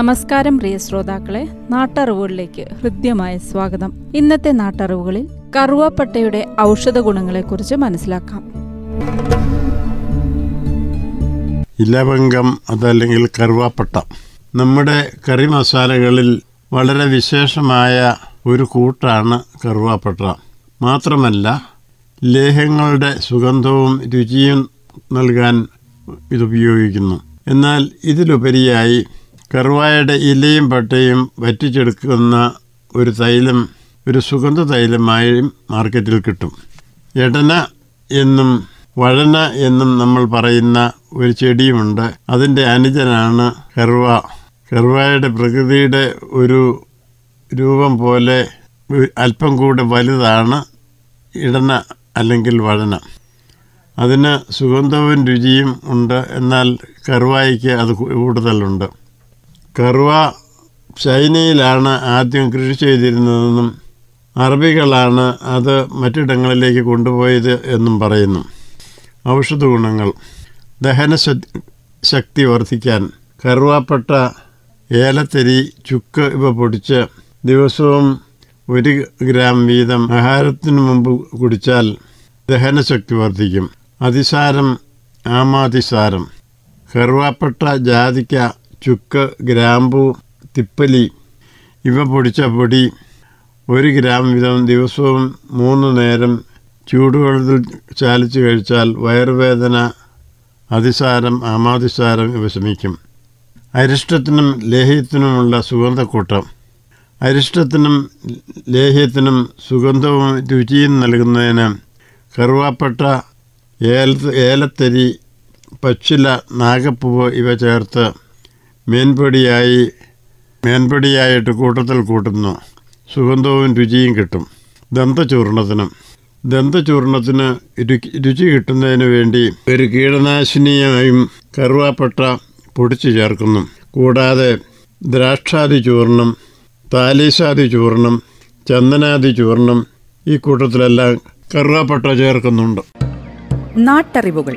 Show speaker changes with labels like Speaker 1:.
Speaker 1: നമസ്കാരം പ്രിയ ശ്രോതാക്കളെ നാട്ടറിവുകളിലേക്ക് ഹൃദ്യമായ സ്വാഗതം. ഇന്നത്തെ നാട്ടറിവുകളിൽ കറുവാപ്പട്ടയുടെ ഔഷധ ഗുണങ്ങളെക്കുറിച്ച് മനസ്സിലാക്കാം.
Speaker 2: ഇലവംഗം അതല്ലെങ്കിൽ കറുവാപ്പട്ട. നമ്മുടെ കറി മസാലകളിൽ വളരെ വിശേഷമായ ഒരു കൂട്ടാണ് കറുവാപ്പട്ട. മാത്രമല്ല ലേഹങ്ങളുടെ സുഗന്ധവും രുചിയും നൽകാൻ ഇതുപയോഗിക്കുന്നു എന്നാൽ ഇതിലുപരിയായി കറുവായുടെ ഇലയും പട്ടയും വറ്റിച്ചെടുക്കുന്ന ഒരു തൈലം ഒരു സുഗന്ധ തൈലമായും മാർക്കറ്റിൽ കിട്ടും. എടന എന്നും വഴന എന്നും നമ്മൾ പറയുന്ന ഒരു ചെടിയുമുണ്ട്. അതിന്റെ അനുജനാണ് കറുവ. കറുവയുടെ പ്രകൃതിയുടെ ഒരു രൂപം പോലെ അല്പം കൂടെ വലുതാണ് ഇടന അല്ലെങ്കിൽ വഴന. അതിന് സുഗന്ധവും രുചിയും ഉണ്ട്. എന്നാൽ കറുവായ്ക്ക് അത് കൂടുതലുണ്ട്. കറുവ ചൈനയിലാണ് ആദ്യം കൃഷി ചെയ്തിരുന്നതെന്നും അറബികളാണ് അത് മറ്റിടങ്ങളിലേക്ക് കൊണ്ടുപോയത് എന്നും പറയുന്നു. ഔഷധ ഗുണങ്ങൾ. ദഹന ശക്തി വർദ്ധിക്കാൻ കറുവാപ്പട്ട ഏലത്തരി ചുക്ക് ഇവ പൊടിച്ച് ദിവസവും ഒരു ഗ്രാം വീതം ആഹാരത്തിന് മുമ്പ് കുടിച്ചാൽ ദഹനശക്തി വർദ്ധിക്കും. അതിസാരം ആമാതിസാരം. കറുവാപ്പട്ട ജാതിക്ക ചുക്ക് ഗ്രാമ്പു തിപ്പലി ഇവ പൊടിച്ച പൊടി ഒരു ഗ്രാം വീതം ദിവസവും മൂന്ന് നേരം ചൂടുവെള്ളത്തിൽ ചാലിച്ച് കഴിച്ചാൽ വയറുവേദന അതിസാരം ആമാതിസാരം ഇവ ശമിക്കും. അരിഷ്ടത്തിനും ലേഹ്യത്തിനുമുള്ള സുഗന്ധക്കൂട്ടം. അരിഷ്ടത്തിനും ലേഹ്യത്തിനും സുഗന്ധവും രുചിയും നൽകുന്നതിന് കറുവാപ്പട്ട ഏല ഏലത്തരി പച്ചില നാഗപ്പൂവ് ഇവ ചേർത്ത് മേൻപൊടിയായി മേൻപൊടിയായിട്ട് കൂട്ടത്തിൽ കൂട്ടുന്നു. സുഗന്ധവും രുചിയും കിട്ടും. ദന്തചൂർണത്തിനും. ദന്തചൂർണത്തിന് രുചി കിട്ടുന്നതിന് വേണ്ടി ഒരു കീടനാശിനിയായും കറുവാപ്പട്ട പൊടിച്ചു ചേർക്കുന്നു. കൂടാതെ ദ്രാക്ഷാദി ചൂർണം താലീശാദി ചൂർണം ചന്ദനാദി ചൂർണം ഈ കൂട്ടത്തിലെല്ലാം കറുവാപ്പട്ട ചേർക്കുന്നുണ്ട്.
Speaker 3: നാട്ടറിവുകൾ.